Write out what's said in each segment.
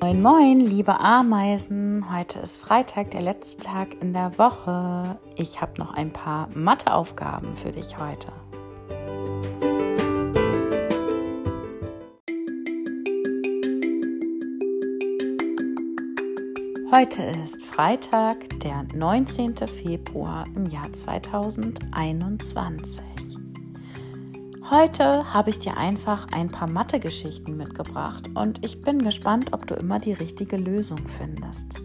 Moin, moin, liebe Ameisen. Heute ist Freitag, der letzte Tag in der Woche. Ich habe noch ein paar Matheaufgaben für dich heute. Heute ist Freitag, der 19. Februar im Jahr 2021. Heute habe ich dir einfach ein paar Mathe-Geschichten mitgebracht und ich bin gespannt, ob du immer die richtige Lösung findest.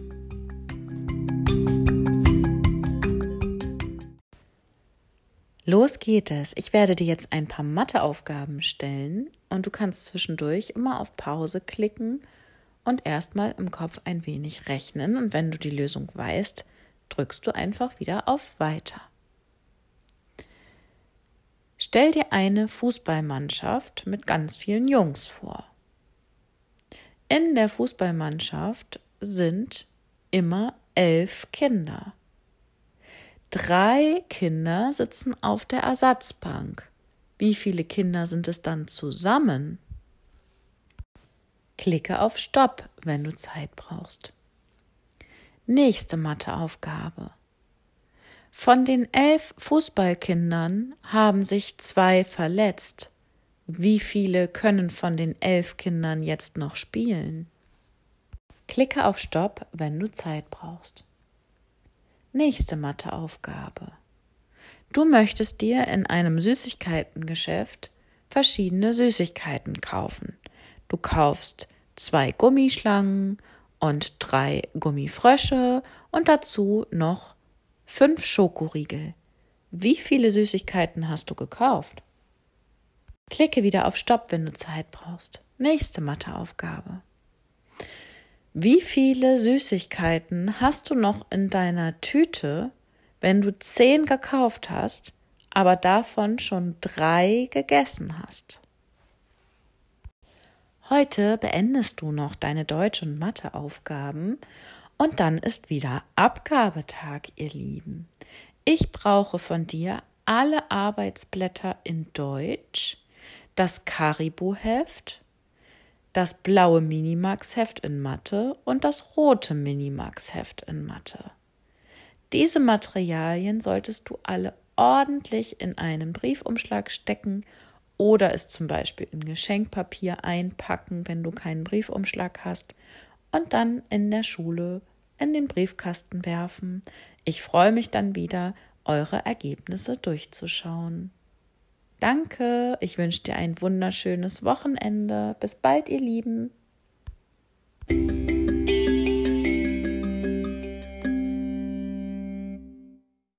Los geht es. Ich werde dir jetzt ein paar Matheaufgaben stellen und du kannst zwischendurch immer auf Pause klicken und erstmal im Kopf ein wenig rechnen und wenn du die Lösung weißt, drückst du einfach wieder auf Weiter. Stell dir eine Fußballmannschaft mit ganz vielen Jungs vor. In der Fußballmannschaft sind immer elf Kinder. Drei Kinder sitzen auf der Ersatzbank. Wie viele Kinder sind es dann zusammen? Klicke auf Stopp, wenn du Zeit brauchst. Nächste Matheaufgabe. Von den elf Fußballkindern haben sich zwei verletzt. Wie viele können von den elf Kindern jetzt noch spielen? Klicke auf Stopp, wenn du Zeit brauchst. Nächste Matheaufgabe. Du möchtest dir in einem Süßigkeitengeschäft verschiedene Süßigkeiten kaufen. Du kaufst zwei Gummischlangen und drei Gummifrösche und dazu noch Fünf Schokoriegel. Wie viele Süßigkeiten hast du gekauft? Klicke wieder auf Stopp, wenn du Zeit brauchst. Nächste Matheaufgabe. Wie viele Süßigkeiten hast du noch in deiner Tüte, wenn du zehn gekauft hast, aber davon schon drei gegessen hast? Heute beendest du noch deine Deutsch- und Matheaufgaben und dann ist wieder Abgabetag, ihr Lieben. Ich brauche von dir alle Arbeitsblätter in Deutsch, das Karibu-Heft, das blaue Minimax-Heft in Mathe und das rote Minimax-Heft in Mathe. Diese Materialien solltest du alle ordentlich in einen Briefumschlag stecken oder es zum Beispiel in Geschenkpapier einpacken, wenn du keinen Briefumschlag hast und dann in der Schule in den Briefkasten werfen. Ich freue mich dann wieder, eure Ergebnisse durchzuschauen. Danke, ich wünsche dir ein wunderschönes Wochenende. Bis bald, ihr Lieben.